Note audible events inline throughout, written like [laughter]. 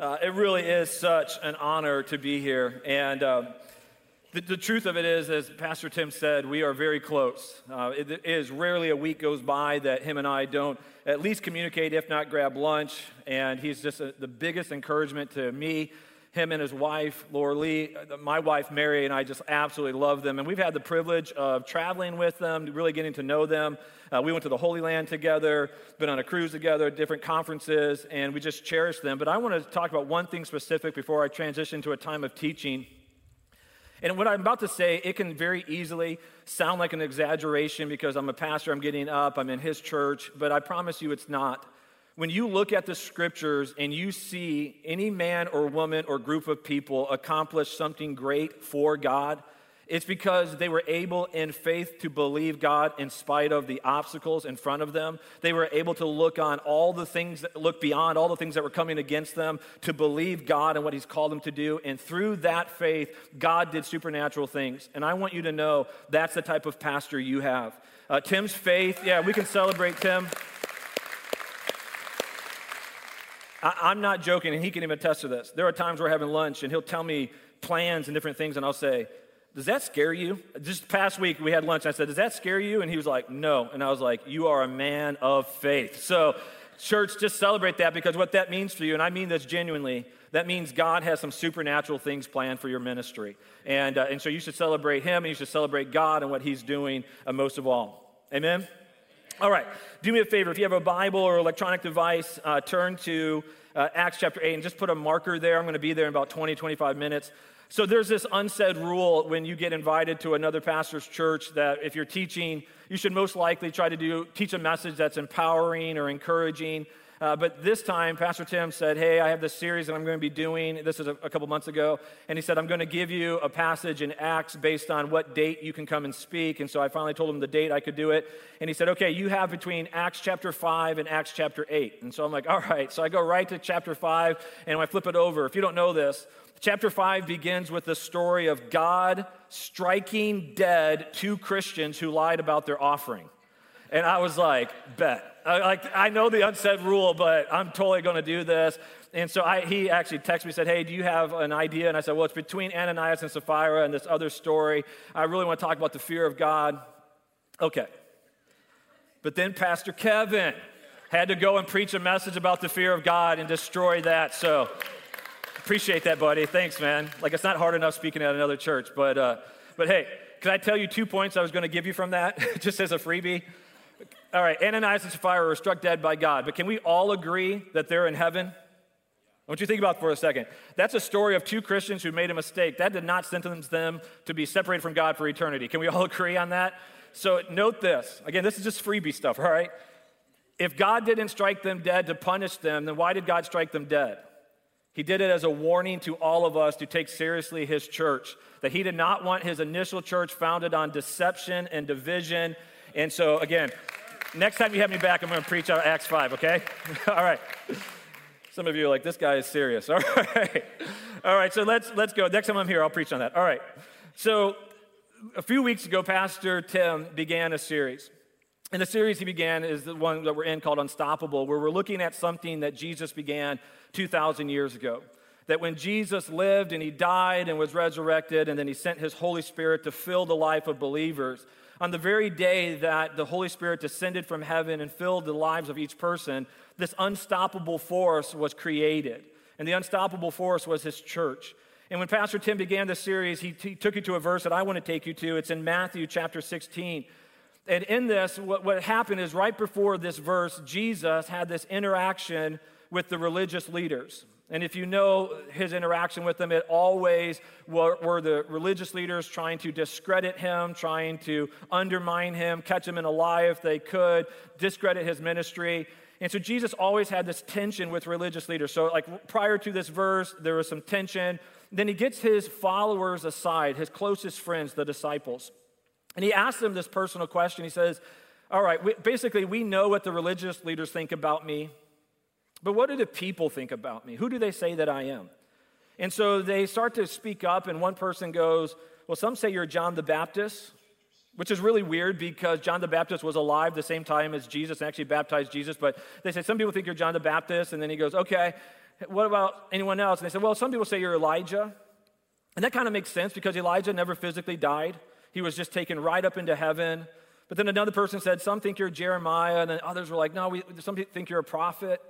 Uh, it really is such an honor to be here. And um, the, the, truth of it is, as Pastor Tim said, we are very close. Uh, it is rarely a week goes by that him and I don't at least communicate, if not grab lunch. And he's just a, the biggest encouragement to me him and his wife, Laura Lee, my wife, Mary, and I just absolutely love them. And we've had the privilege of traveling with them, really getting to know them. Uh, we went to the Holy Land together, been on a cruise together, different conferences, and we just cherish them. But I want to talk about one thing specific before I transition to a time of teaching. And what I'm about to say, it can very easily sound like an exaggeration because I'm a pastor, I'm getting up, I'm in his church, but I promise you it's not when you look at the scriptures and you see any man or woman or group of people accomplish something great for God, it's because they were able in faith to believe God in spite of the obstacles in front of them. They were able to look on all the things that look beyond all the things that were coming against them to believe God and what He's called them to do. And through that faith, God did supernatural things. And I want you to know that's the type of pastor you have. Uh, Tim's faith, yeah, we can celebrate Tim. I, am not joking, and he can even attest to this. There are times we're having lunch, and he'll tell me plans and different things, and I'll say, Does that scare you? Just past week, we had lunch. and I said, Does that scare you? And he was like, No. And I was like, You are a man of faith. So, church, just celebrate that because what that means for you, and I mean this genuinely, that means God has some supernatural things planned for your ministry. And, uh, and so you should celebrate Him, and you should celebrate God and what He's doing uh, most of all. Amen? All right, do me a favor. If you have a Bible or electronic device, uh, turn to uh, Acts chapter 8 and just put a marker there. I'm going to be there in about 20, 25 minutes. So there's this unsaid rule when you get invited to another pastor's church that if you're teaching, you should most likely try to do teach a message that's empowering or encouraging. Uh, but this time, Pastor Tim said, Hey, I have this series that I'm going to be doing. This is a, a couple months ago. And he said, I'm going to give you a passage in Acts based on what date you can come and speak. And so I finally told him the date I could do it. And he said, Okay, you have between Acts chapter 5 and Acts chapter 8. And so I'm like, All right. So I go right to chapter 5 and I flip it over. If you don't know this, chapter 5 begins with the story of God striking dead two Christians who lied about their offering. And I was like, bet. I, like, I know the unsaid rule, but I'm totally going to do this. And so I, he actually texted me, said, Hey, do you have an idea? And I said, Well, it's between Ananias and Sapphira and this other story. I really want to talk about the fear of God. Okay. But then Pastor Kevin had to go and preach a message about the fear of God and destroy that. So appreciate that, buddy. Thanks, man. Like, it's not hard enough speaking at another church, but, uh, but hey, can I tell you two points I was going to give you from that, [laughs] just as a freebie? All right, Ananias and Sapphira were struck dead by God, but can we all agree that they're in heaven? I want you to think about for a second. That's a story of two Christians who made a mistake. That did not sentence them to be separated from God for eternity. Can we all [laughs] agree on that? So note this. Again, this is just freebie stuff, all right? If God didn't strike them dead to punish them, then why did God strike them dead? He did it as a warning to all of us to take seriously his church, that he did not want his initial church founded on deception and division. And so, again, Next time you have me back, I'm going to preach out Acts 5, okay? [laughs] All right. Some of you are like, this guy is serious. [laughs] All right. All right, so let's, let's go. Next time I'm here, I'll preach on that. All right. So a few weeks ago, Pastor Tim began a series. And the series he began is the one that we're in called Unstoppable, where we're looking at something that Jesus began 2,000 years ago. That when Jesus lived and he died and was resurrected, and then he sent his Holy Spirit to fill the life of believers, on the very day that the Holy Spirit descended from heaven and filled the lives of each person, this unstoppable force was created. And the unstoppable force was his church. And when Pastor Tim began this series, he, he took you to a verse that I want to take you to. It's in Matthew chapter 16. And in this, what, what happened is right before this verse, Jesus had this interaction with the religious leaders. And if you know his interaction with them, it always were, were, the religious leaders trying to discredit him, trying to undermine him, catch him in a lie if they could, discredit his ministry. And so Jesus always had this tension with religious leaders. So, like prior to this verse, there was some tension. Then he gets his followers aside, his closest friends, the disciples. And he asks them this personal question. He says, All right, we, basically, we know what the religious leaders think about me. But what do the people think about me? Who do they say that I am? And so they start to speak up, and one person goes, Well, some say you're John the Baptist, which is really weird because John the Baptist was alive the same time as Jesus and actually baptized Jesus. But they say, Some people think you're John the Baptist. And then he goes, Okay. What about anyone else? And they said, Well, some people say you're Elijah. And that kind of makes sense because Elijah never physically died, he was just taken right up into heaven. But then another person said, Some think you're Jeremiah. And then others were like, No, we, some people think you're a prophet.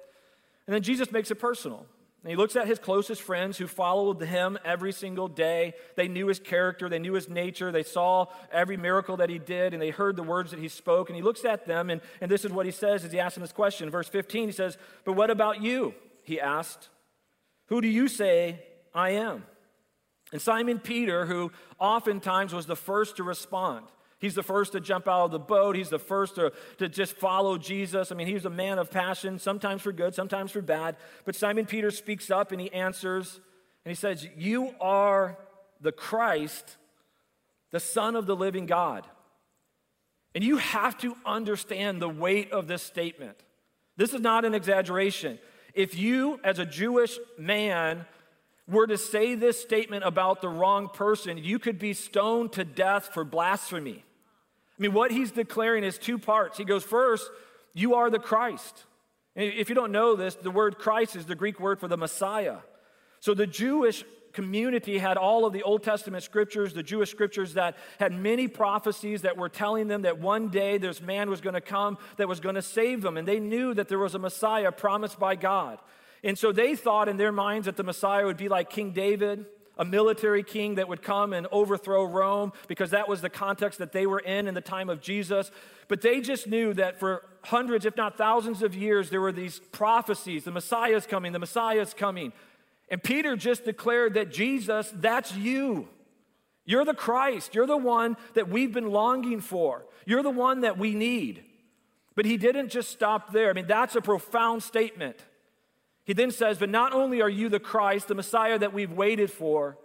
And then Jesus makes it personal. And he looks at his closest friends who followed him every single day. They knew his character, they knew his nature, they saw every miracle that he did, and they heard the words that he spoke. And he looks at them, and, and this is what he says as he asks them this question. verse 15, he says, But what about you? He asked, Who do you say I am? And Simon Peter, who oftentimes was the first to respond, He's the first to jump out of the boat. He's the first to, to just follow Jesus. I mean, he's a man of passion, sometimes for good, sometimes for bad. But Simon Peter speaks up and he answers and he says, You are the Christ, the Son of the living God. And you have to understand the weight of this statement. This is not an exaggeration. If you, as a Jewish man, were to say this statement about the wrong person, you could be stoned to death for blasphemy. I mean, what he's declaring is two parts. He goes, First, you are the Christ. If you don't know this, the word Christ is the Greek word for the Messiah. So the Jewish community had all of the Old Testament scriptures, the Jewish scriptures that had many prophecies that were telling them that one day this man was going to come that was going to save them. And they knew that there was a Messiah promised by God. And so they thought in their minds that the Messiah would be like King David a military king that would come and overthrow Rome because that was the context that they were in in the time of Jesus. But they just knew that for hundreds, if not thousands of years, there were these prophecies the Messiah is coming, the Messiah is coming. And Peter just declared that Jesus, that's you. You're the Christ. You're the one that we've been longing for. You're the one that we need. But he didn't just stop there. I mean, that's a profound statement. He then says, But not only are you the Christ, the Messiah that we've waited for,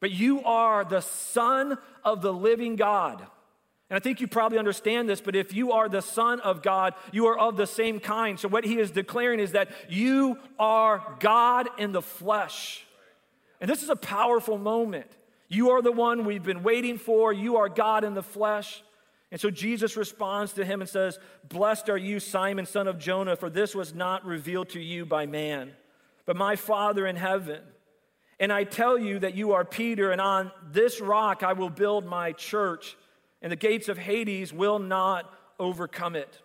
but you are the Son of the living God. And I think you probably understand this, but if you are the Son of God, you are of the same kind. So, what he is declaring is that you are God in the flesh. And this is a powerful moment. You are the one we've been waiting for. You are God in the flesh. And so Jesus responds to him and says, Blessed are you, Simon, son of Jonah, for this was not revealed to you by man, but my Father in heaven. And I tell you that you are Peter, and on this rock I will build my church, and the gates of Hades will not overcome it.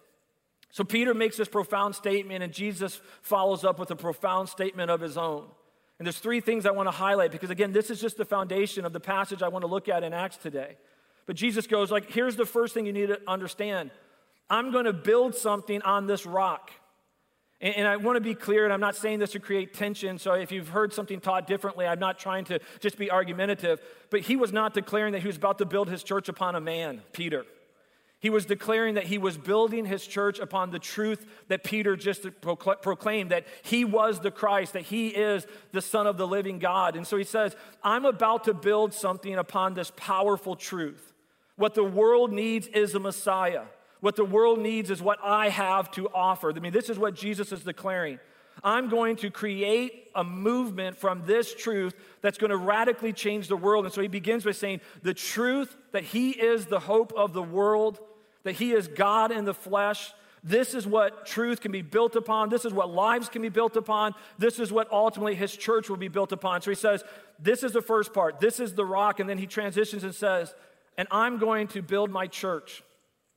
So Peter makes this profound statement, and Jesus follows up with a profound statement of his own. And there's three things I want to highlight because, again, this is just the foundation of the passage I want to look at in Acts today. But Jesus goes like, here's the first thing you need to understand. I'm going to build something on this rock. And, and I want to be clear, and I'm not saying this to create tension. So if you've heard something taught differently, I'm not trying to just be argumentative. But he was not declaring that he was about to build his church upon a man, Peter. He was declaring that he was building his church upon the truth that Peter just proclaimed that he was the Christ, that he is the Son of the living God. And so he says, I'm about to build something upon this powerful truth. What the world needs is a Messiah. What the world needs is what I have to offer. I mean, this is what Jesus is declaring. I'm going to create a movement from this truth that's going to radically change the world. And so he begins by saying, the truth that he is the hope of the world, that he is God in the flesh. This is what truth can be built upon. This is what lives can be built upon. This is what ultimately his church will be built upon. So he says, This is the first part. This is the rock. And then he transitions and says, and I'm going to build my church.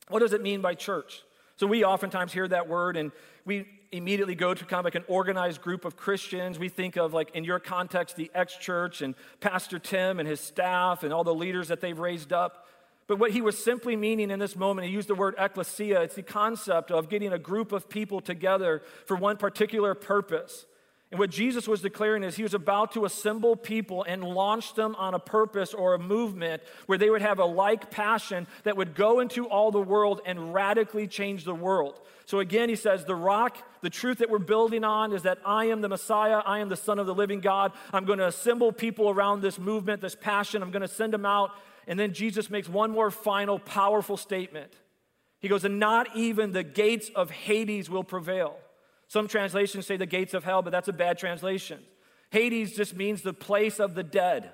What does it mean by church? So we oftentimes hear that word and we immediately go to kind of like an organized group of Christians. We think of, like, in your context, the X church and Pastor Tim and his staff and all the leaders that they've raised up. But what he was simply meaning in this moment, he used the word ecclesia. It's the concept of getting a group of people together for one particular purpose. And what Jesus was declaring is he was about to assemble people and launch them on a purpose or a movement where they would have a like passion that would go into all the world and radically change the world. So again, he says, The rock, the truth that we're building on is that I am the Messiah, I am the Son of the living God. I'm going to assemble people around this movement, this passion. I'm going to send them out. And then Jesus makes one more final powerful statement. He goes, And not even the gates of Hades will prevail. Some translations say the gates of hell, but that's a bad translation. Hades just means the place of the dead.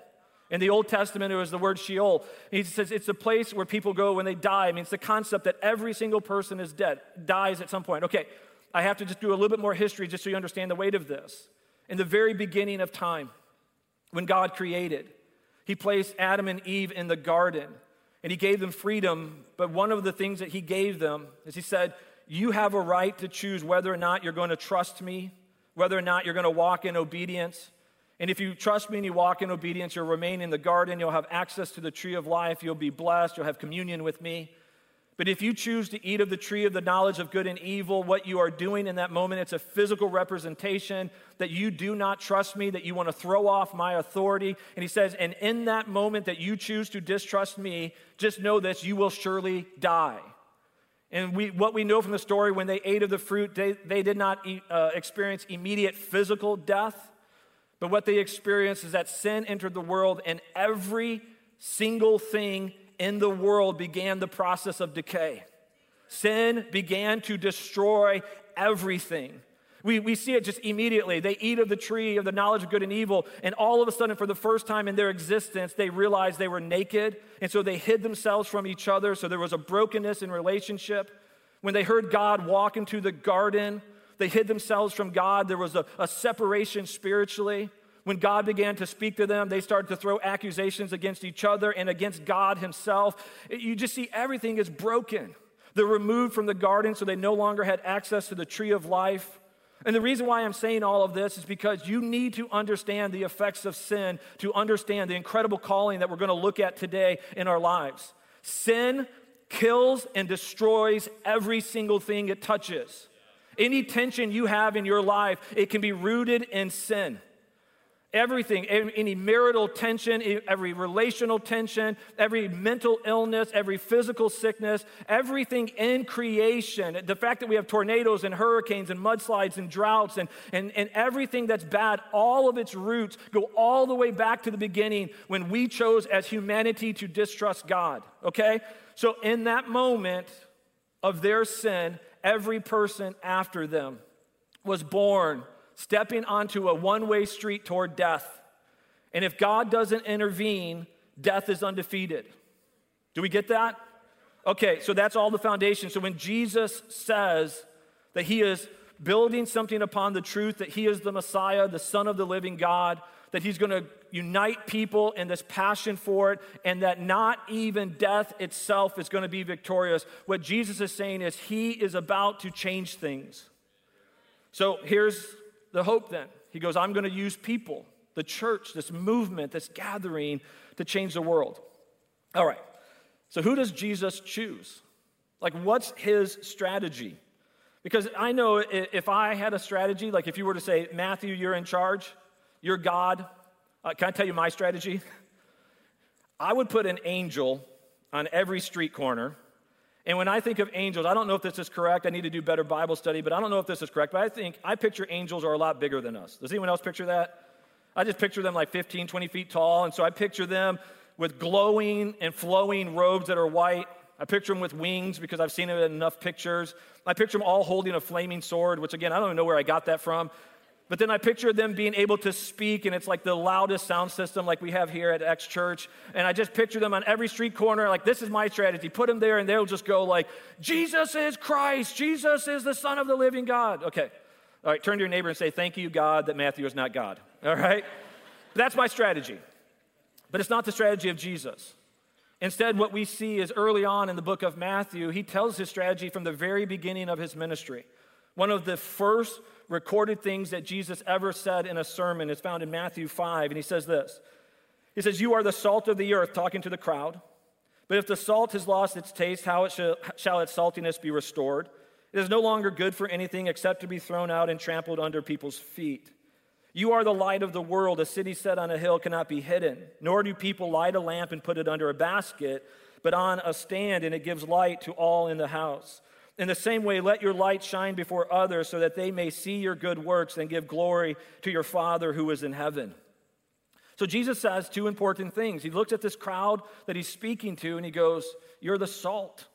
In the Old Testament, it was the word Sheol. He says it's a place where people go when they die. I mean, it's the concept that every single person is dead, dies at some point. Okay, I have to just do a little bit more history just so you understand the weight of this. in the very beginning of time, when God created, He placed Adam and Eve in the garden and He gave them freedom. But one of the things that He gave them is He said, You have a right to choose whether or not you're going to trust me, whether or not you're going to walk in obedience. And if you trust me and you walk in obedience, you'll remain in the garden, you'll have access to the tree of life, you'll be blessed, you'll have communion with me. But if you choose to eat of the tree of the knowledge of good and evil, what you are doing in that moment, it's a physical representation that you do not trust me, that you want to throw off my authority. And he says, and in that moment that you choose to distrust me, just know this, you will surely die. And we, what we know from the story, when they ate of the fruit, they, they did not uh, experience immediate physical death. But what they experienced is that sin entered the world, and every single thing in the world began the process of decay. Sin began to destroy everything. We, we see it just immediately. They eat of the tree of the knowledge of good and evil, and all of a sudden, for the first time in their existence, they realized they were naked, and so they hid themselves from each other. So there was a brokenness in relationship. When they heard God walk into the garden, they hid themselves from God. There was a, a separation spiritually. When God began to speak to them, they started to throw accusations against each other and against God Himself. You just see everything is broken. They're removed from the garden, so they no longer had access to the tree of life. And the reason why I'm saying all of this is because you need to understand the effects of sin to understand the incredible calling that we're going to look at today in our lives. Sin kills and destroys every single thing it touches. Any tension you have in your life, it can be rooted in sin. Everything, any marital tension, every relational tension, every mental illness, every physical sickness, everything in creation, the fact that we have tornadoes and hurricanes and mudslides and droughts and, and, and everything that's bad, all of its roots go all the way back to the beginning when we chose as humanity to distrust God, okay? So in that moment of their sin, every person after them was born stepping onto a one way street toward death. And if God doesn't intervene, death is undefeated. Do we get that? Okay, so that's all the foundation. So when Jesus says that he is building something upon the truth that he is the Messiah, the Son of the living God, that he's going to unite people in this passion for it, and that not even death itself is going to be victorious. What Jesus is saying is he is about to change things. So here's the hope then. He goes, I'm going to use people, the church, this movement, this gathering to change the world. All right. So who does Jesus choose? Like, what's his strategy? Because I know if I had a strategy, like if you were to say, Matthew, you're in charge, you're God, uh, can I tell you my strategy? [laughs] I would put an angel on every street corner and when I think of angels, I don't know if this is correct. I need to do better Bible study, but I don't know if this is correct. But I think I picture angels are a lot bigger than us. Does anyone else picture that? I just picture them like 15, 20 feet tall. And so I picture them with glowing and flowing robes that are white. I picture them with wings because I've seen it in enough pictures. I picture them all holding a flaming sword, which again, I don't even know where I got that from. But then I picture them being able to speak, and it's like the loudest sound system like we have here at X Church. And I just picture them on every street corner, like, this is my strategy. Put them there, and they'll just go like, Jesus is Christ. Jesus is the Son of the living God. Okay. All right, turn to your neighbor and say, Thank you, God, that Matthew is not God. All right? That's my strategy. But it's not the strategy of Jesus. Instead, what we see is early on in the book of Matthew, he tells his strategy from the very beginning of his ministry. One of the first recorded things that Jesus ever said in a sermon is found in Matthew 5, and he says this He says, You are the salt of the earth, talking to the crowd. But if the salt has lost its taste, how it shall, shall its saltiness be restored? It is no longer good for anything except to be thrown out and trampled under people's feet. You are the light of the world. A city set on a hill cannot be hidden, nor do people light a lamp and put it under a basket, but on a stand, and it gives light to all in the house. In the same way, let your light shine before others so that they may see your good works and give glory to your Father who is in heaven. So Jesus says two important things. He looks at this crowd that he's speaking to and he goes, You're the salt.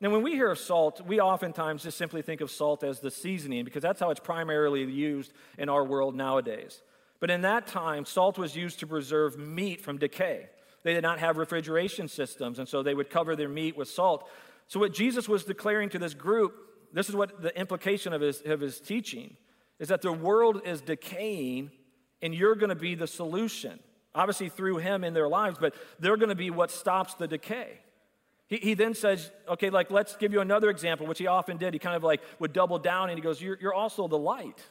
Now, when we hear of salt, we oftentimes just simply think of salt as the seasoning because that's how it's primarily used in our world nowadays. But in that time, salt was used to preserve meat from decay. They did not have refrigeration systems, and so they would cover their meat with salt. So, what Jesus was declaring to this group, this is what the implication of his, of his teaching, is that the world is decaying and you're going to be the solution. Obviously, through him in their lives, but they're going to be what stops the decay. He, he then says, okay, like, let's give you another example, which he often did. He kind of like would double down and he goes, You're, you're also the light.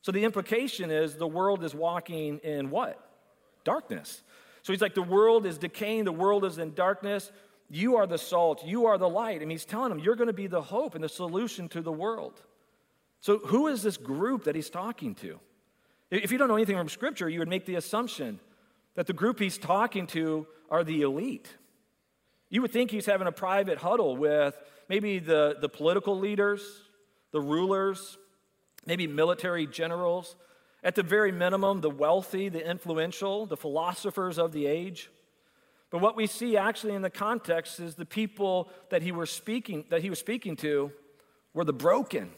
So the implication is the world is walking in what? Darkness. So he's like, the world is decaying, the world is in darkness. You are the salt, you are the light. And he's telling them, you're going to be the hope and the solution to the world. So, who is this group that he's talking to? If you don't know anything from Scripture, you would make the assumption that the group he's talking to are the elite. You would think he's having a private huddle with maybe the, the political leaders, the rulers, maybe military generals, at the very minimum, the wealthy, the influential, the philosophers of the age. But what we see actually in the context is the people that he, were speaking, that he was speaking to were the broken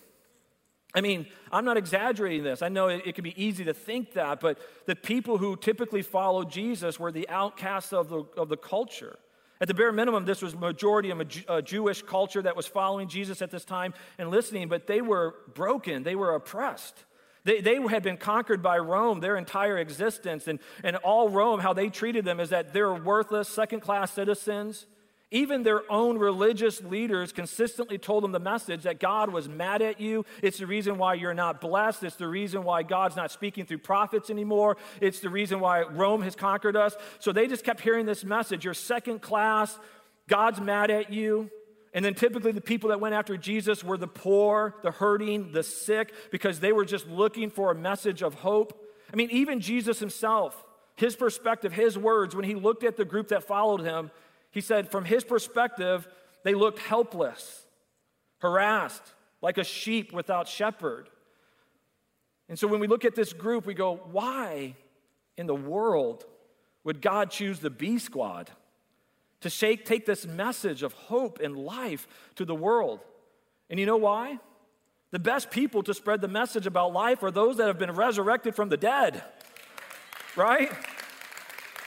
I mean, I'm not exaggerating this. I know it, it, can be easy to think that, but the people who typically followed Jesus were the outcasts of the, of the culture. At the bare minimum, this was majority of a Jewish culture that was following Jesus at this time and listening, but they were broken, they were oppressed. They, they had been conquered by Rome their entire existence, and, and all Rome, how they treated them is that they're worthless, second class citizens. Even their own religious leaders consistently told them the message that God was mad at you. It's the reason why you're not blessed. It's the reason why God's not speaking through prophets anymore. It's the reason why Rome has conquered us. So they just kept hearing this message you're second class, God's mad at you. And then typically the people that went after Jesus were the poor, the hurting, the sick, because they were just looking for a message of hope. I mean, even Jesus himself, his perspective, his words, when he looked at the group that followed him, he said, from his perspective, they looked helpless, harassed, like a sheep without shepherd. And so when we look at this group, we go, why in the world would God choose the B squad to shake, take this message of hope and life to the world? And you know why? The best people to spread the message about life are those that have been resurrected from the dead, right?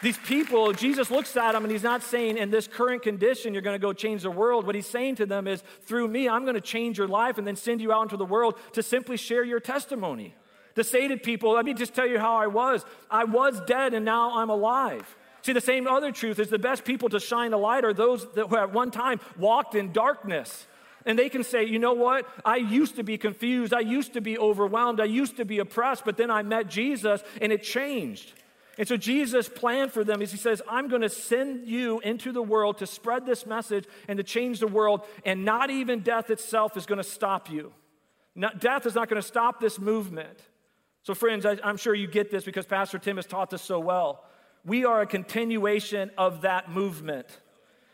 These people, Jesus looks at them and he's not saying, in this current condition, you're going to go change the world. What he's saying to them is, through me, I'm going to change your life and then send you out into the world to simply share your testimony. To say to people, let me just tell you how I was. I was dead and now I'm alive. See, the same other truth is the best people to shine a light are those that who at one time walked in darkness. And they can say, you know what? I used to be confused. I used to be overwhelmed. I used to be oppressed, but then I met Jesus and it changed. And so Jesus' plan for them is he says, I'm going to send you into the world to spread this message and to change the world, and not even death itself is going to stop you. Not, death is not going to stop this movement. So, friends, I, I'm sure you get this because Pastor Tim has taught this so well. We are a continuation of that movement.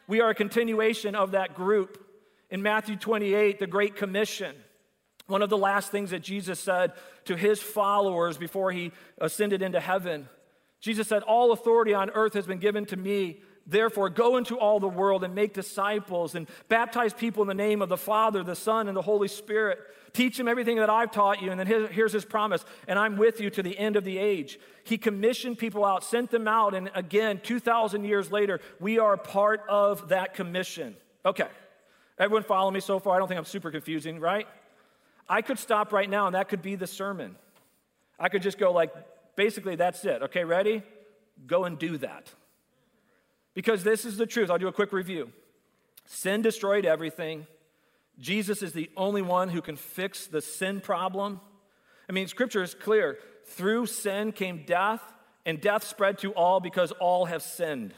We are a continuation of that group. In Matthew 28, the Great Commission, one of the last things that Jesus said to his followers before he ascended into heaven Jesus said, All authority on earth has been given to me. Therefore, go into all the world and make disciples and baptize people in the name of the Father, the Son, and the Holy Spirit. Teach them everything that I've taught you. And then here's his promise, and I'm with you to the end of the age. He commissioned people out, sent them out, and again, 2,000 years later, we are part of that commission. Okay, everyone follow me so far? I don't think I'm super confusing, right? I could stop right now, and that could be the sermon. I could just go like, basically, that's it. Okay, ready? Go and do that. Because this is the truth. I'll do a quick review. Sin destroyed everything. Jesus is the only one who can fix the sin problem. I mean, scripture is clear. Through sin came death, and death spread to all because all have sinned.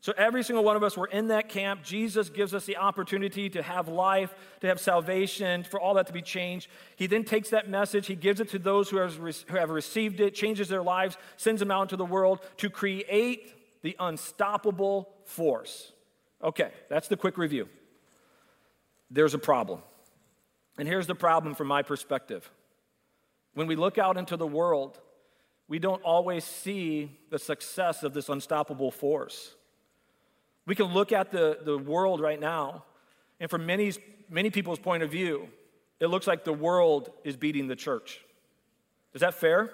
So, every single one of us, we're in that camp. Jesus gives us the opportunity to have life, to have salvation, for all that to be changed. He then takes that message, he gives it to those who have, received it, changes their lives, sends them out into the world to create the unstoppable force. Okay, that's the quick review. There's a problem. And here's the problem from my perspective. When we look out into the world, we don't always see the success of this unstoppable force. We can look at the, the world right now, and from many, many people's point of view, it looks like the world is beating the church. Is that fair?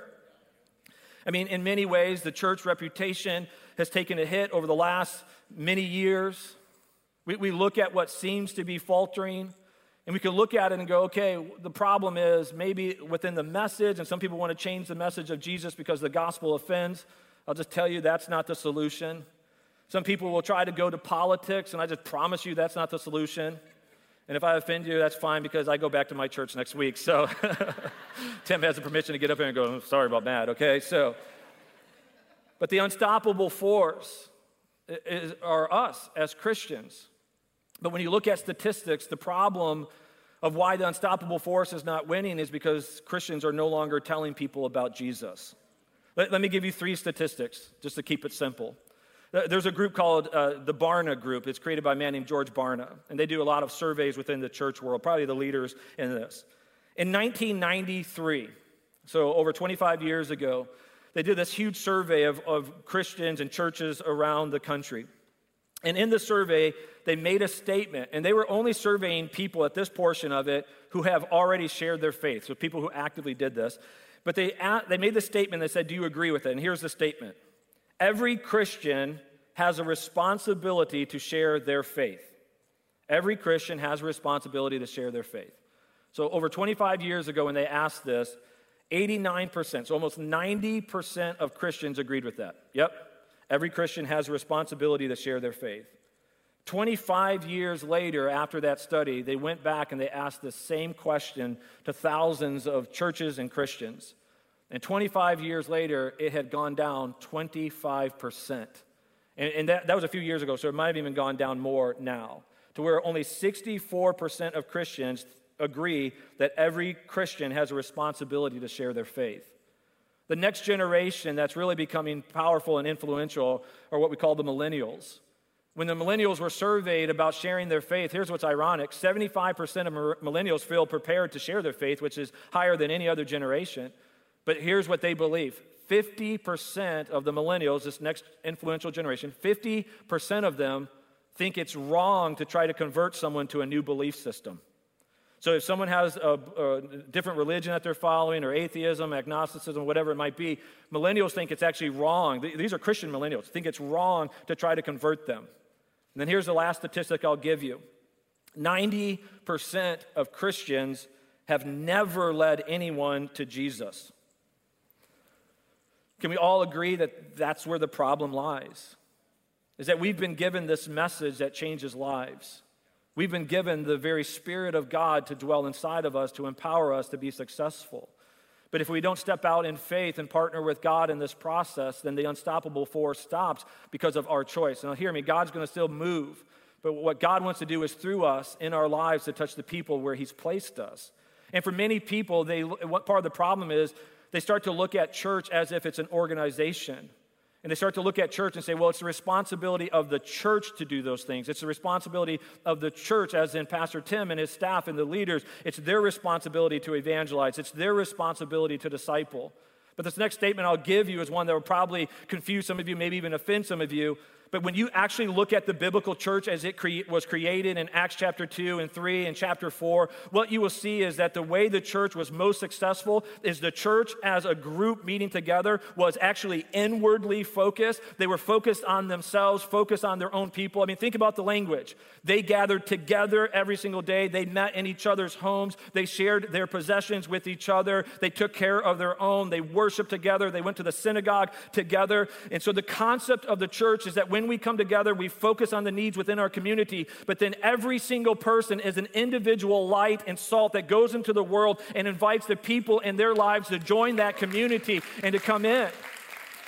I mean, in many ways, the church reputation has taken a hit over the last many years. We, we look at what seems to be faltering, And we can look at it and go, okay, the problem is maybe within the message, and some people want to change the message of Jesus because the gospel offends. I'll just tell you that's not the solution. Some people will try to go to politics, and I just promise you that's not the solution. And if I offend you, that's fine because I go back to my church next week. So [laughs] Tim has the permission to get up here and go, sorry about that, okay? So, but the unstoppable force is, are us as Christians. But when you look at statistics, the problem of why the unstoppable force is not winning is because Christians are no longer telling people about Jesus. Let, let me give you three statistics just to keep it simple. There's a group called uh, the Barna Group. It's created by a man named George Barna, and they do a lot of surveys within the church world, probably the leaders in this. In 1993, so over 25 years ago, they did this huge survey of, of Christians and churches around the country. And in the survey, they made a statement, and they were only surveying people at this portion of it who have already shared their faith, so people who actively did this. But they, they made the statement, they said, Do you agree with it? And here's the statement Every Christian has a responsibility to share their faith. Every Christian has a responsibility to share their faith. So, over 25 years ago, when they asked this, 89%, so almost 90% of Christians agreed with that. Yep, every Christian has a responsibility to share their faith. 25 years later, after that study, they went back and they asked the same question to thousands of churches and Christians. And 25 years later, it had gone down 25%. And, and that, that was a few years ago, so it might have even gone down more now, to where only 64% of Christians agree that every Christian has a responsibility to share their faith. The next generation that's really becoming powerful and influential are what we call the millennials. When the millennials were surveyed about sharing their faith, here's what's ironic 75% of millennials feel prepared to share their faith, which is higher than any other generation. But here's what they believe 50% of the millennials, this next influential generation, 50% of them think it's wrong to try to convert someone to a new belief system. So if someone has a, a, different religion that they're following, or atheism, agnosticism, whatever it might be, millennials think it's actually wrong. These are Christian millennials, think it's wrong to try to convert them. And then here's the last statistic I'll give you 90% of Christians have never led anyone to Jesus. Can we all agree that that's where the problem lies? Is that we've been given this message that changes lives. We've been given the very Spirit of God to dwell inside of us, to empower us to be successful. But if we don't step out in faith and partner with God in this process, then the unstoppable force stops because of our choice. Now, hear me, God's going to still move. But what God wants to do is through us in our lives to touch the people where He's placed us. And for many people, they, what part of the problem is they start to look at church as if it's an organization. And they start to look at church and say, well, it's the responsibility of the church to do those things. It's the responsibility of the church, as in Pastor Tim and his staff and the leaders. It's their responsibility to evangelize, it's their responsibility to disciple. But this next statement I'll give you is one that will probably confuse some of you, maybe even offend some of you. But when you actually look at the biblical church as it cre- was created in Acts chapter 2 and 3 and chapter 4, what you will see is that the way the church was most successful is the church as a group meeting together was actually inwardly focused. They were focused on themselves, focused on their own people. I mean, think about the language. They gathered together every single day, they met in each other's homes, they shared their possessions with each other, they took care of their own, they worshiped together, they went to the synagogue together. And so the concept of the church is that when when we come together, we focus on the needs within our community, but then every single person is an individual light and salt that goes into the world and invites the people in their lives to join that community and to come in.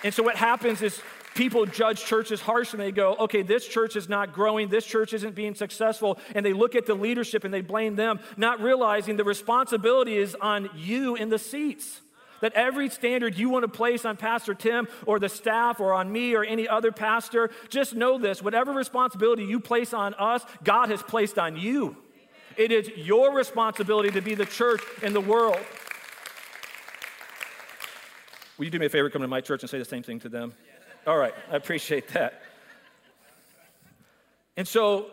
And so what happens is people judge churches harsh and they go, okay, this church is not growing, this church isn't being successful, and they look at the leadership and they blame them, not realizing the responsibility is on you in the seats that every standard you want to place on Pastor Tim or the staff or on me or any other pastor, just know this whatever responsibility you place on us, God has placed on you. It is your responsibility to be the church in the world. Will you do me a favor, come to my church and say the same thing to them? All right, I appreciate that. And so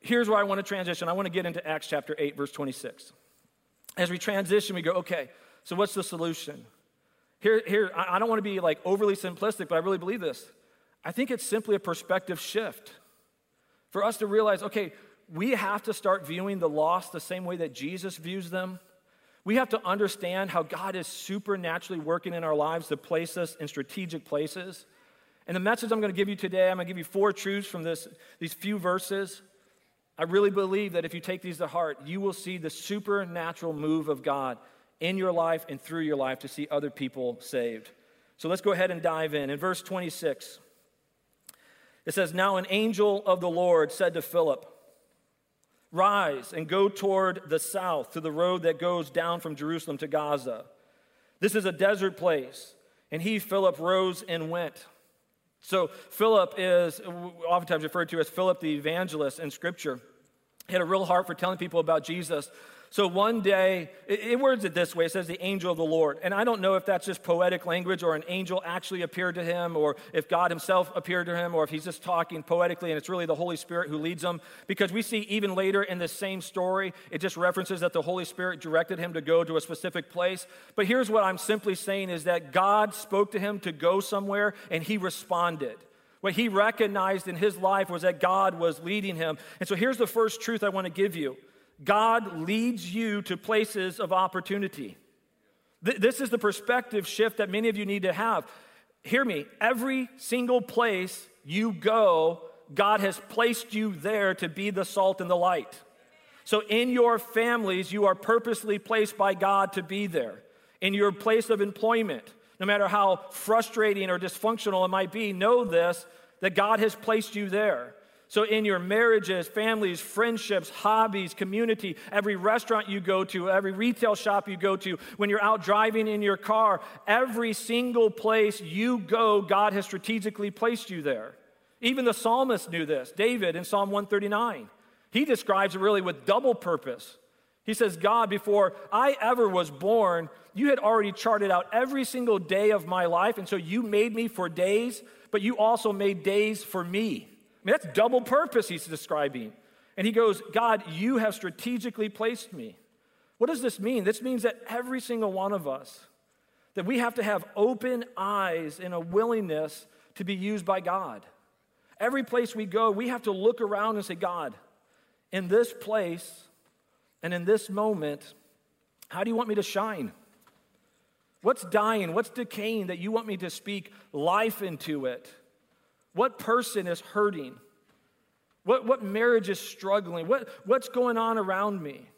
here's where I want to transition. I want to get into Acts chapter 8, verse 26. As we transition, we go, okay, so, what's the solution? Here, here I don't want to be like overly simplistic, but I really believe this. I think it's simply a perspective shift for us to realize okay, we have to start viewing the lost the same way that Jesus views them. We have to understand how God is supernaturally working in our lives to place us in strategic places. And the message I'm going to give you today, I'm going to give you four truths from this, these few verses. I really believe that if you take these to heart, you will see the supernatural move of God in your life and through your life to see other people saved. So let's go ahead and dive in. In verse 26, it says, Now an angel of the Lord said to Philip, Rise and go toward the south to the road that goes down from Jerusalem to Gaza. This is a desert place. And he, Philip, rose and went. So, Philip is oftentimes referred to as Philip the evangelist in Scripture. He had a real heart for telling people about Jesus. So one day, it, it, words it this way it says, the angel of the Lord. And I don't know if that's just poetic language or an angel actually appeared to him or if God himself appeared to him or if he's just talking poetically and it's really the Holy Spirit who leads him. Because we see even later in the same story, it just references that the Holy Spirit directed him to go to a specific place. But here's what I'm simply saying is that God spoke to him to go somewhere and he responded. What he recognized in his life was that God was leading him. And so here's the first truth I want to give you God leads you to places of opportunity. Th- this is the perspective shift that many of you need to have. Hear me, every single place you go, God has placed you there to be the salt and the light. So, in your families, you are purposely placed by God to be there. In your place of employment, no matter how frustrating or dysfunctional it might be, know this that God has placed you there. So, in your marriages, families, friendships, hobbies, community, every restaurant you go to, every retail shop you go to, when you're out driving in your car, every single place you go, God has strategically placed you there. Even the psalmist knew this. David in Psalm 139, he describes it really with double purpose. He says, God, before I ever was born, you had already charted out every single day of my life. And so you made me for days, but you also made days for me mean, that's double purpose he's describing. And he goes, God, you have strategically placed me. What does this mean? This means that every single one of us, that we have to have open eyes and a willingness to be used by God. Every place we go, we have to look around and say, God, in this place and in this moment, how do you want me to shine? What's dying? What's decaying that you want me to speak life into it? What person is hurting? What, what marriage is struggling? What, what's going on around me?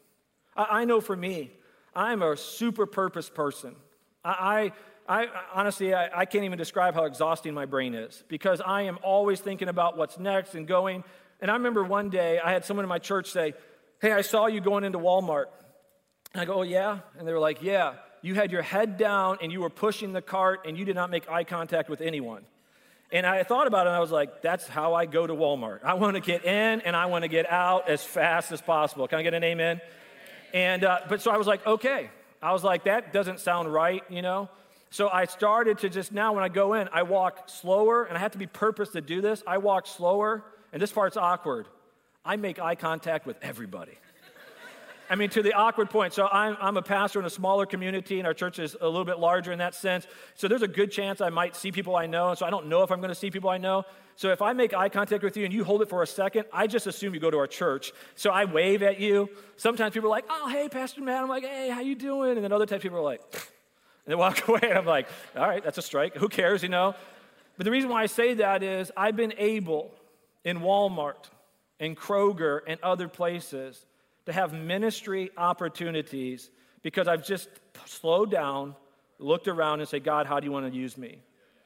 I, I know for me, I'm a super purpose person. I, I, I honestly, I, I can't even describe how exhausting my brain is because I am always thinking about what's next and going. And I remember one day I had someone in my church say, Hey, I saw you going into Walmart. And I go, Oh, yeah? And they were like, Yeah, you had your head down and you were pushing the cart and you did not make eye contact with anyone. And I thought about it and I was like, that's how I go to Walmart. I want to get in and I want to get out as fast as possible. Can I get an amen? And, uh, but so I was like, okay. I was like, that doesn't sound right, you know? So I started to just now, when I go in, I walk slower, and I have to be purpose to do this. I walk slower, and this part's awkward. I make eye contact with everybody. I mean, to the awkward point. So I'm, I'm a pastor in a smaller community, and our church is a little bit larger in that sense. So there's a good chance I might see people I know. And so I don't know if I'm going to see people I know. So if I make eye contact with you and you hold it for a second, I just assume you go to our church. So I wave at you. Sometimes people are like, "Oh, hey, Pastor Matt." I'm like, "Hey, how you doing?" And then other times people are like, [laughs] and they walk [laughs] away. And I'm like, "All right, that's a strike. Who cares, you know?" But the reason why I say that is I've been able in Walmart, in Kroger, and other places to have ministry opportunities because I've just slowed down, looked around, and said, God, how do you want to use me?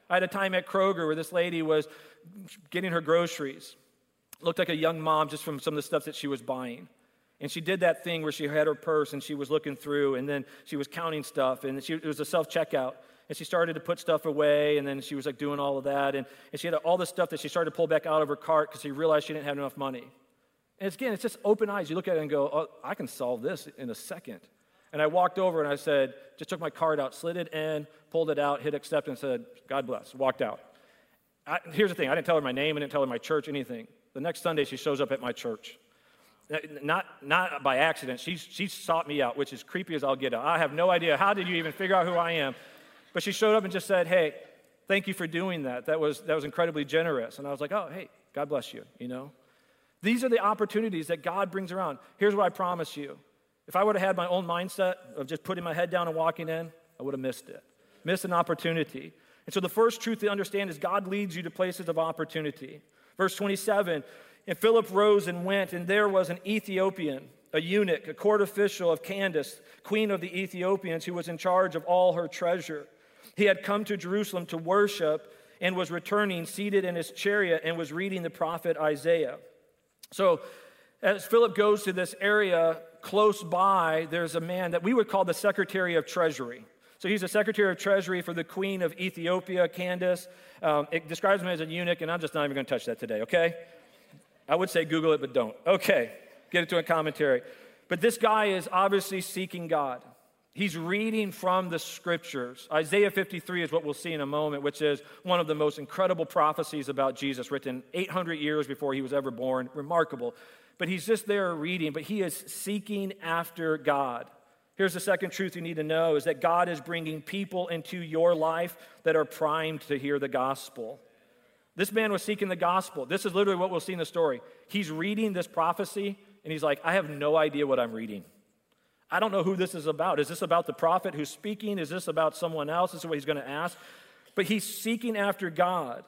I had a time at Kroger where this lady was getting her groceries. Looked like a young mom just from some of the stuff that she was buying. And she did that thing where she had her purse and she was looking through and then she was counting stuff and she, it was a self checkout. And she started to put stuff away and then she was like doing all of that. And, and she had all the stuff that she started to pull back out of her cart because she realized she didn't have enough money. And again, it's just open eyes. You look at it and go, oh, I can solve this in a second. And I walked over and I said, just took my card out, slid it in, pulled it out, hit accept, and said, God bless, walked out. I, here's the thing I didn't tell her my name, I didn't tell her my church, anything. The next Sunday, she shows up at my church. Not, not by accident. She, she sought me out, which is creepy as I'll get out. I have no idea. How did you even figure out who I am? But she showed up and just said, Hey, thank you for doing that. That was, that was incredibly generous. And I was like, Oh, hey, God bless you, you know? These are the opportunities that God brings around. Here's what I promise you. If I would have had my own mindset of just putting my head down and walking in, I would have missed it. Missed an opportunity. And so the first truth to understand is God leads you to places of opportunity. Verse 27 And Philip rose and went, and there was an Ethiopian, a eunuch, a court official of Candace, queen of the Ethiopians, who was in charge of all her treasure. He had come to Jerusalem to worship and was returning, seated in his chariot, and was reading the prophet Isaiah. So, as Philip goes to this area close by, there's a man that we would call the Secretary of Treasury. So he's the Secretary of Treasury for the Queen of Ethiopia, Candace. Um, it describes him as a eunuch, and I'm just not even going to touch that today, okay? I would say Google it, but don't. Okay, get it to a commentary. But this guy is obviously seeking God. He's reading from the scriptures. Isaiah 53 is what we'll see in a moment, which is one of the most incredible prophecies about Jesus, written 800 years before he was ever born. Remarkable. But he's just there reading, but he is seeking after God. Here's the second truth you need to know is that God is bringing people into your life that are primed to hear the gospel. This man was seeking the gospel. This is literally what we'll see in the story. He's reading this prophecy and he's like, I have no idea what I'm reading. I don't know who this is about. Is this about the prophet who's speaking? Is this about someone else? This is what he's going to ask. But he's seeking after God.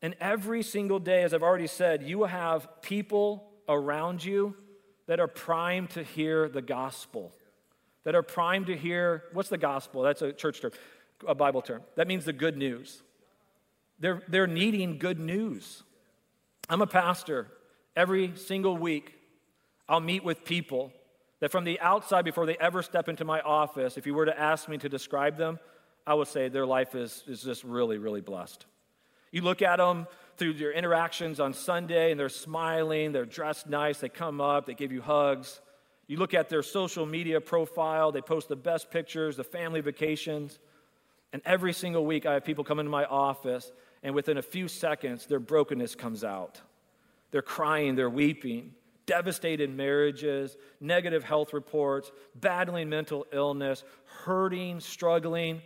And every single day, as I've already said, you have people around you that are primed to hear the gospel, that are primed to hear what's the gospel? That's a church term, a Bible term. That means the good news. They're, they're needing good news. I'm a pastor. Every single week, I'll meet with people that from the outside, before they ever step into my office, if you were to ask me to describe them, I would say their life is, is just really, really blessed. You look at them through your interactions on Sunday, and they're smiling, they're dressed nice, they come up, they give you hugs. You look at their social media profile, they post the best pictures, the family vacations. And every single week, I have people come into my office, and within a few seconds, their brokenness comes out. They're crying, they're weeping devastated marriages, negative health reports, battling mental illness, hurting, struggling.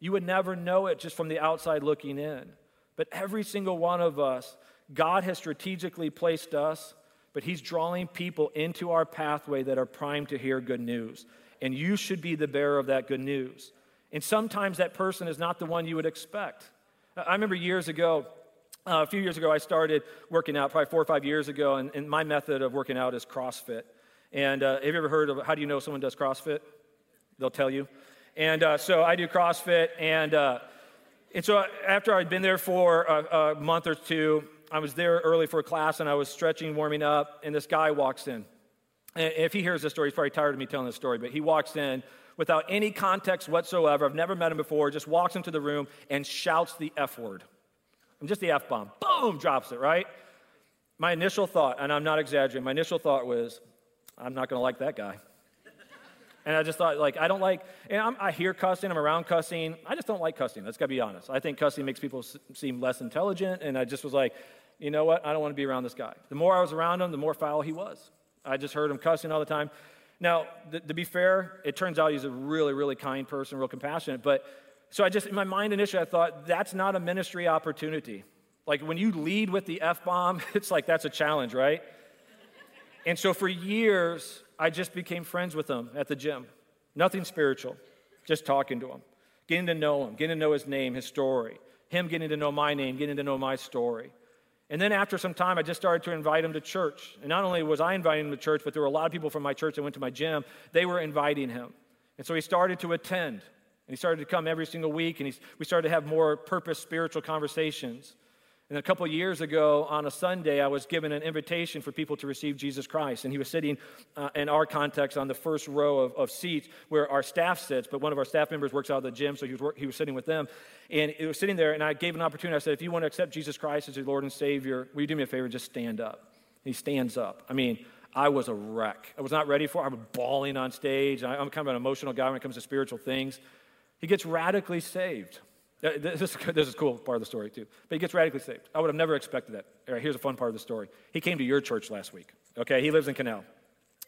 You would never know it just from the outside looking in. But every single one of us, God has strategically placed us, but He's drawing people into our pathway that are primed to hear good news. And you should be the bearer of that good news. And sometimes that person is not the one you would expect. I remember years ago, uh, a few years ago, I started working out, probably four or five years ago, and, and my method of working out is CrossFit. And uh, have you ever heard of how do you know someone does CrossFit? They'll tell you. And uh, so I do CrossFit, and, uh, and so after I'd been there for a, a month or two, I was there early for a class, and I was stretching, warming up, and this guy walks in. And if he hears this story, he's probably tired of me telling this story, but he walks in without any context whatsoever. I've never met him before, just walks into the room and shouts the F word. I'm just the F bomb. Boom, drops it, right? My initial thought, and I'm not exaggerating, my initial thought was, I'm not going to like that guy. And I just thought, like, I don't like, and I'm, i hear cussing, I'm around cussing. I just don't like cussing. Let's gotta be honest. I think cussing makes people s- seem less intelligent, and I just was like, you know what? I don't want to be around this guy. The more I was around him, the more foul he was. I just heard him cussing all the time. Now, th- to be fair, it turns out he's a really, really kind person, real compassionate, but so I just, in my mind initially, I thought, that's not a ministry opportunity. Like when you lead with the F bomb, [laughs] it's like that's a challenge, right? And so for years, I just became friends with him at the gym. Nothing spiritual, just talking to him, getting to know him, getting to know his name, his story, him getting to know my name, getting to know my story. And then after some time, I just started to invite him to church. And not only was I inviting him to church, but there were a lot of people from my church that went to my gym. They were inviting him. And so he started to attend. And he started to come every single week, and we started to have more purpose spiritual conversations. And a couple years ago on a Sunday, I was given an invitation for people to receive Jesus Christ. And he was sitting uh, in our context on the first row of, of, seats where our staff sits, but one of our staff members works out of the gym, so he was, he was sitting with them. And it was sitting there, and I gave an opportunity. I said, If you want to accept Jesus Christ as your Lord and Savior, will you do me a favor? Just stand up. And he stands up. I mean, I was a wreck. I was not ready for it. I was bawling on stage. I'm kind of an emotional guy when it comes to spiritual things. He gets radically saved. Uh, this is, [laughs] this is cool part of the story, too. But he gets radically saved. I would have never expected that. All right, here's a fun part of the story. He came to your church last week, okay? He lives in Canal.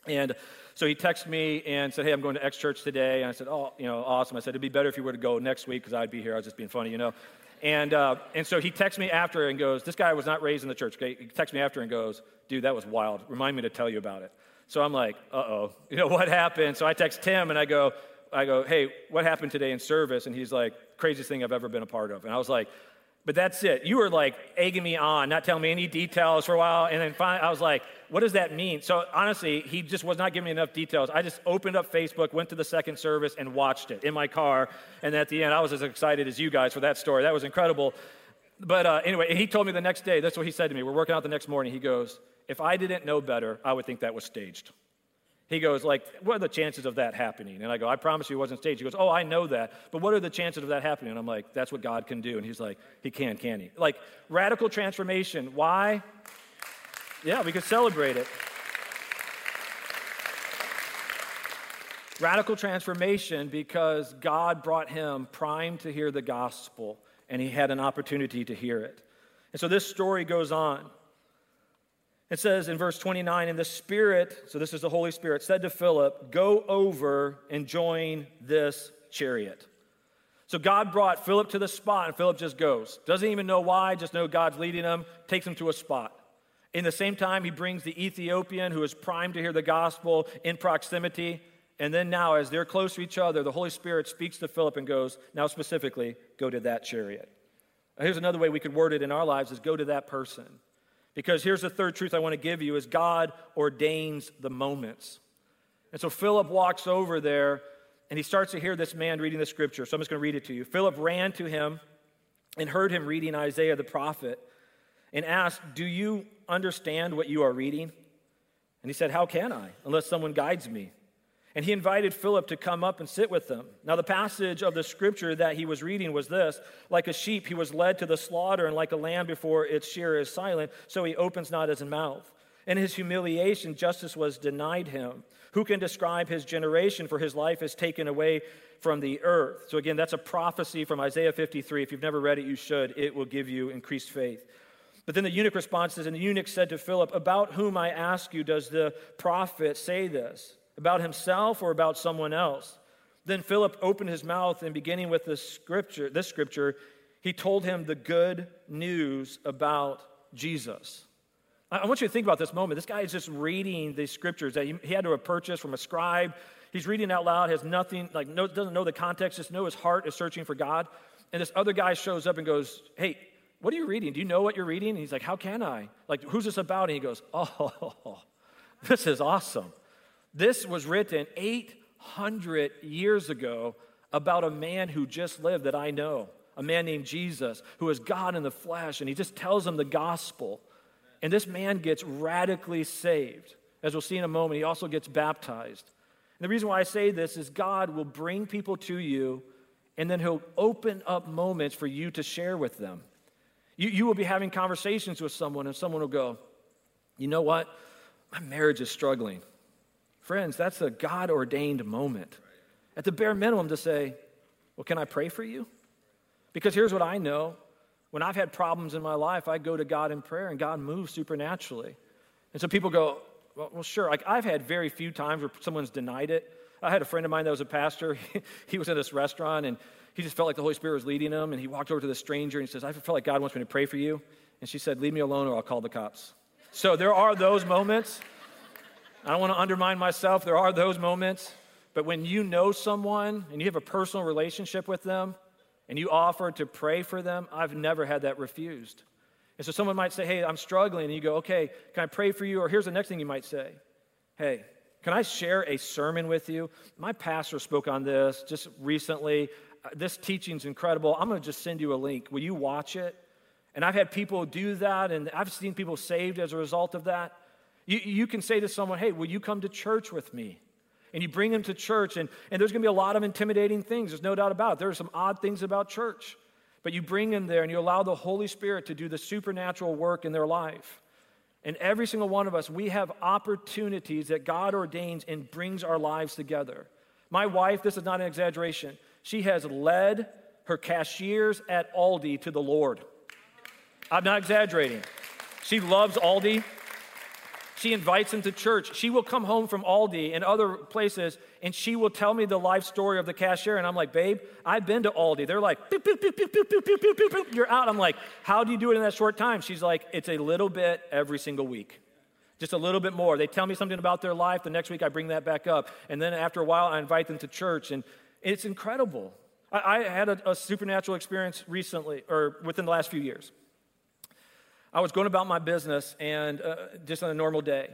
And so he texted me and said, Hey, I'm going to X Church today. And I said, Oh, you know, awesome. I said, It'd be better if you were to go next week because I'd be here. I was just being funny, you know. And, uh, and so he texts me after and goes, This guy was not raised in the church. Okay? He texts me after and goes, Dude, that was wild. Remind me to tell you about it. So I'm like, Uh oh, [laughs] you know, what happened? So I text Tim and I go, I go, Hey, what happened today in service? And he's like, Craziest thing I've ever been a part of. And I was like, but that's it. You were like egging me on, not telling me any details for a while. And then finally, I was like, what does that mean? So honestly, he just was not giving me enough details. I just opened up Facebook, went to the second service, and watched it in my car. And at the end, I was as excited as you guys for that story. That was incredible. But uh, anyway, he told me the next day, that's what he said to me. We're working out the next morning. He goes, if I didn't know better, I would think that was staged. He goes, like, what are the chances of that happening? And I go, I promise you it wasn't staged. He goes, oh, I know that. But what are the chances of that happening? And I'm like, that's what God can do. And he's like, he can, can he? Like, radical transformation. Why? Yeah, we could celebrate it. Radical transformation because God brought him primed to hear the gospel and he had an opportunity to hear it. And so this story goes on. It says in verse 29, and the Spirit, so this is the Holy Spirit, said to Philip, Go over and join this chariot. So God brought Philip to the spot, and Philip just goes. Doesn't even know why, just know God's leading him, takes him to a spot. In the same time, he brings the Ethiopian who is primed to hear the gospel in proximity. And then now, as they're close to each other, the Holy Spirit speaks to Philip and goes, Now specifically, go to that chariot. Here's another way we could word it in our lives is go to that person. Because here's the third truth I want to give you is God ordains the moments. And so Philip walks over there and he starts to hear this man reading the scripture. So I'm just going to read it to you. Philip ran to him and heard him reading Isaiah the prophet and asked, Do you understand what you are reading? And he said, How can I, unless someone guides me? And he invited Philip to come up and sit with them. Now, the passage of the scripture that he was reading was this Like a sheep, he was led to the slaughter, and like a lamb before its shearer is silent, so he opens not his mouth. In his humiliation, justice was denied him. Who can describe his generation? For his life is taken away from the earth. So, again, that's a prophecy from Isaiah 53. If you've never read it, you should. It will give you increased faith. But then the eunuch responds, And the eunuch said to Philip, About whom I ask you, does the prophet say this? About himself or about someone else? Then Philip opened his mouth and beginning with this scripture, this scripture, he told him the good news about Jesus. I want you to think about this moment. This guy is just reading these scriptures that he had to have purchased from a scribe. He's reading out loud, has nothing, like, no, doesn't know the context, just know his heart is searching for God. And this other guy shows up and goes, Hey, what are you reading? Do you know what you're reading? And he's like, How can I? Like, who's this about? And he goes, Oh, [laughs] this is awesome. This was written 800 years ago about a man who just lived that I know, a man named Jesus, who is God in the flesh, and he just tells them the gospel. And this man gets radically saved. As we'll see in a moment, he also gets baptized. And the reason why I say this is God will bring people to you, and then he'll open up moments for you to share with them. You, you will be having conversations with someone, and someone will go, You know what? My marriage is struggling. Friends, that's a God ordained moment. At the bare minimum, to say, Well, can I pray for you? Because here's what I know when I've had problems in my life, I go to God in prayer and God moves supernaturally. And so people go, Well, well sure. Like I've had very few times where someone's denied it. I had a friend of mine that was a pastor. [laughs] he was in this restaurant and he just felt like the Holy Spirit was leading him. And he walked over to the stranger and he says, I feel like God wants me to pray for you. And she said, Leave me alone or I'll call the cops. So there are those moments. I don't want to undermine myself. There are those moments. But when you know someone and you have a personal relationship with them and you offer to pray for them, I've never had that refused. And so someone might say, Hey, I'm struggling. And you go, Okay, can I pray for you? Or here's the next thing you might say Hey, can I share a sermon with you? My pastor spoke on this just recently. This teaching's incredible. I'm going to just send you a link. Will you watch it? And I've had people do that, and I've seen people saved as a result of that. You, you can say to someone, hey, will you come to church with me? And you bring them to church, and, and there's going to be a lot of intimidating things. There's no doubt about it. There are some odd things about church. But you bring them there and you allow the Holy Spirit to do the supernatural work in their life. And every single one of us, we have opportunities that God ordains and brings our lives together. My wife, this is not an exaggeration, she has led her cashiers at Aldi to the Lord. I'm not exaggerating. She loves Aldi. She invites him to church. She will come home from Aldi and other places, and she will tell me the life story of the cashier. And I'm like, babe, I've been to Aldi. They're like, you're out. I'm like, how do you do it in that short time? She's like, it's a little bit every single week. Just a little bit more. They tell me something about their life. The next week, I bring that back up. And then after a while, I invite them to church. And it's incredible. I, I had a, a supernatural experience recently, or within the last few years. I was going about my business and uh, just on a normal day,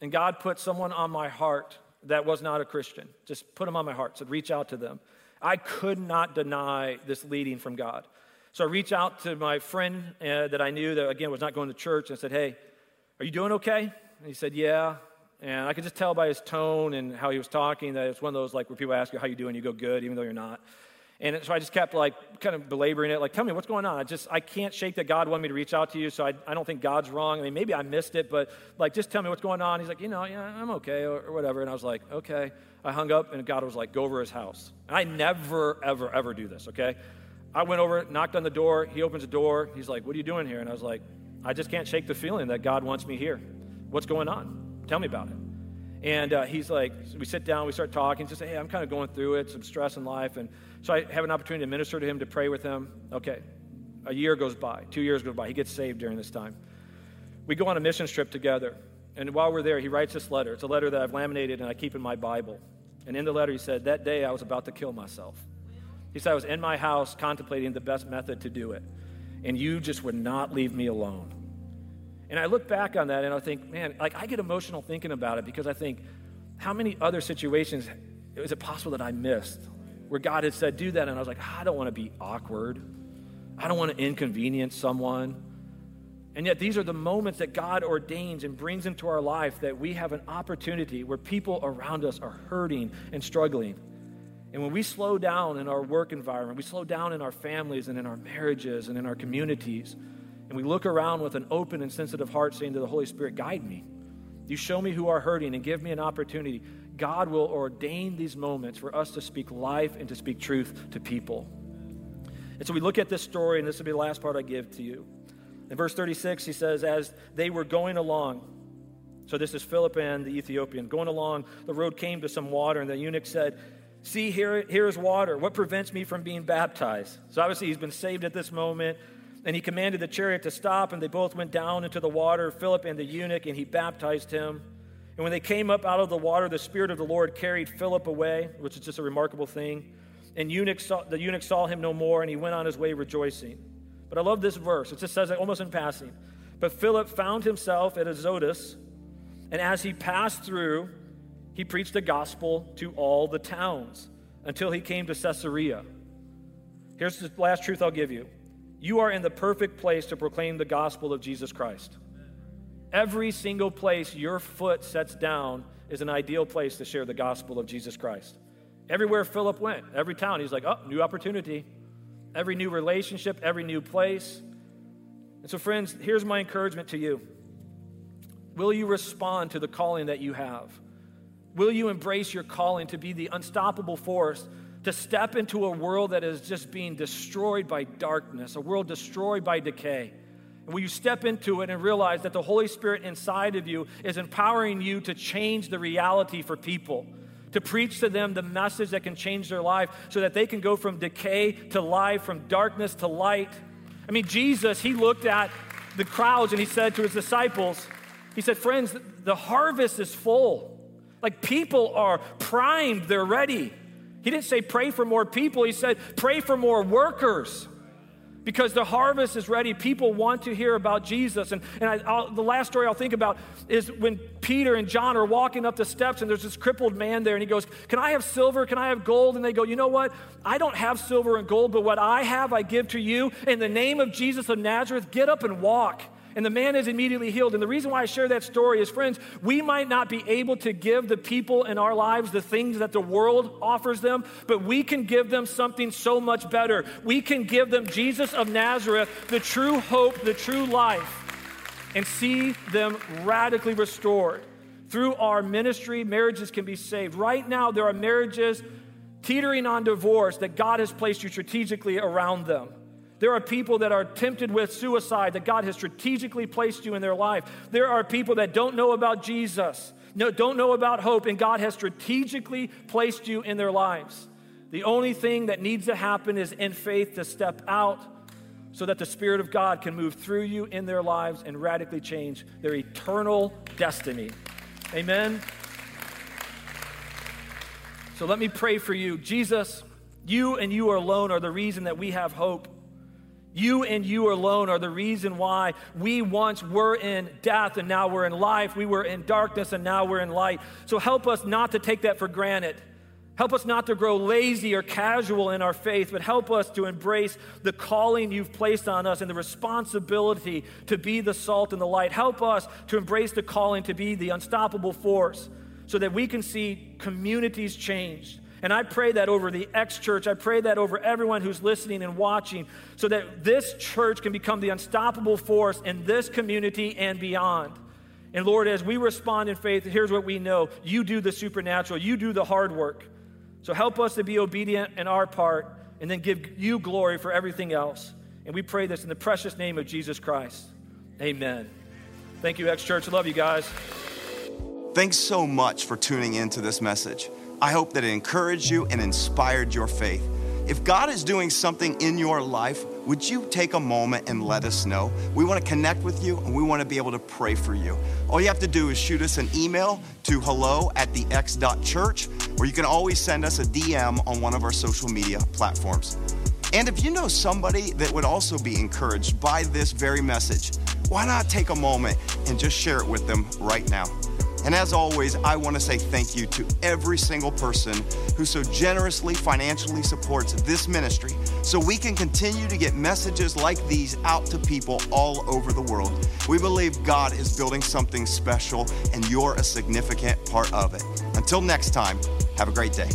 and God put someone on my heart that was not a Christian. Just put them on my heart, said, reach out to them. I could not deny this leading from God. So I reached out to my friend uh, that I knew that, again, was not going to church and said, Hey, are you doing okay? And he said, Yeah. And I could just tell by his tone and how he was talking that it's one of those like where people ask you how you doing, you go good, even though you're not. And so I just kept like kind of belaboring it, like, tell me what's going on. I just, I can't shake that God wanted me to reach out to you, so I, I don't think God's wrong. I mean, maybe I missed it, but like, just tell me what's going on. He's like, you know, yeah, I'm okay, or, or whatever. And I was like, okay. I hung up, and God was like, go over his house. And I never, ever, ever do this, okay? I went over, knocked on the door. He opens the door. He's like, what are you doing here? And I was like, I just can't shake the feeling that God wants me here. What's going on? Tell me about it. And uh, he's like, we sit down, we start talking, just say, hey, I'm kind of going through it, some stress in life. And so I have an opportunity to minister to him, to pray with him. Okay, a year goes by, two years go by. He gets saved during this time. We go on a mission trip together. And while we're there, he writes this letter. It's a letter that I've laminated and I keep in my Bible. And in the letter, he said, That day I was about to kill myself. He said, I was in my house contemplating the best method to do it. And you just would not leave me alone. And I look back on that and I think, man, like I get emotional thinking about it because I think, how many other situations is it possible that I missed where God had said, do that? And I was like, I don't want to be awkward. I don't want to inconvenience someone. And yet, these are the moments that God ordains and brings into our life that we have an opportunity where people around us are hurting and struggling. And when we slow down in our work environment, we slow down in our families and in our marriages and in our communities, we look around with an open and sensitive heart, saying to the Holy Spirit, Guide me. You show me who are hurting and give me an opportunity. God will ordain these moments for us to speak life and to speak truth to people. And so we look at this story, and this will be the last part I give to you. In verse 36, he says, As they were going along, so this is Philip and the Ethiopian, going along, the road came to some water, and the eunuch said, See, here, here is water. What prevents me from being baptized? So obviously, he's been saved at this moment. And he commanded the chariot to stop, and they both went down into the water, Philip and the eunuch, and he baptized him. And when they came up out of the water, the Spirit of the Lord carried Philip away, which is just a remarkable thing. And eunuch saw, the eunuch saw him no more, and he went on his way rejoicing. But I love this verse. It just says it almost in passing. But Philip found himself at Azotus, and as he passed through, he preached the gospel to all the towns until he came to Caesarea. Here's the last truth I'll give you you are in the perfect place to proclaim the gospel of Jesus Christ. Every single place your foot sets down is an ideal place to share the gospel of Jesus Christ. Everywhere Philip went, every town, he's like, oh, new opportunity. Every new relationship, every new place. And so, friends, here's my encouragement to you Will you respond to the calling that you have? Will you embrace your calling to be the unstoppable force to step into a world that is just being destroyed by darkness, a world destroyed by decay. And will you step into it and realize that the Holy Spirit inside of you is empowering you to change the reality for people, to preach to them the message that can change their life so that they can go from decay to life, from darkness to light? I mean, Jesus, he looked at the crowds and he said to his disciples, He said, Friends, the harvest is full. Like people are primed, they're ready. He didn't say pray for more people, he said pray for more workers because the harvest is ready. People want to hear about Jesus. And, and I, the last story I'll think about is when Peter and John are walking up the steps, and there's this crippled man there, and he goes, Can I have silver? Can I have gold? And they go, You know what? I don't have silver and gold, but what I have, I give to you. In the name of Jesus of Nazareth, get up and walk and the man is immediately healed. And the reason why I share that story is, friends, we might not be able to give the people in our lives the things that the world offers them, but we can give them something so much better. We can give them Jesus of Nazareth, the true hope, the true life, and see them radically restored. Through our ministry, marriages can be saved. Right now, there are marriages teetering on divorce that God has placed you strategically around them. There are people that are tempted with suicide that God has strategically placed you in their life. There are people that don't know about Jesus, no, don't know about hope, and God has strategically placed you in their lives. The only thing that needs to happen is in faith to step out so that the Spirit of God can move through you in their lives and radically change their eternal destiny. Amen. So let me pray for you. Jesus, you and you alone are the reason that we have hope. You and you alone are the reason why we once were in death and now we're in life. We were in darkness and now we're in light. So help us not to take that for granted. Help us not to grow lazy or casual in our faith, but help us to embrace the calling you've placed on us and the responsibility to be the salt and the light. Help us to embrace the calling to be the unstoppable force so that we can see communities changed. And I pray that over the X church. I pray that over everyone who's listening and watching so that this church can become the unstoppable force in this community and beyond. And Lord, as we respond in faith, here's what we know you do the supernatural, you do the hard work. So help us to be obedient in our part and then give you glory for everything else. And we pray this in the precious name of Jesus Christ. Amen. Thank you, X Church. Love you guys. Thanks so much for tuning in to this message. I hope that it encouraged you and inspired your faith. If God is doing something in your life, would you take a moment and let us know? We want to connect with you and we want to be able to pray for you. All you have to do is shoot us an email to hello at the x.church, or you can always send us a DM on one of our social media platforms. And if you know somebody that would also be encouraged by this very message, why not take a moment and just share it with them right now? And as always, I want to say thank you to every single person who so generously financially supports this ministry so we can continue to get messages like these out to people all over the world. We believe God is building something special and you're a significant part of it. Until next time, have a great day.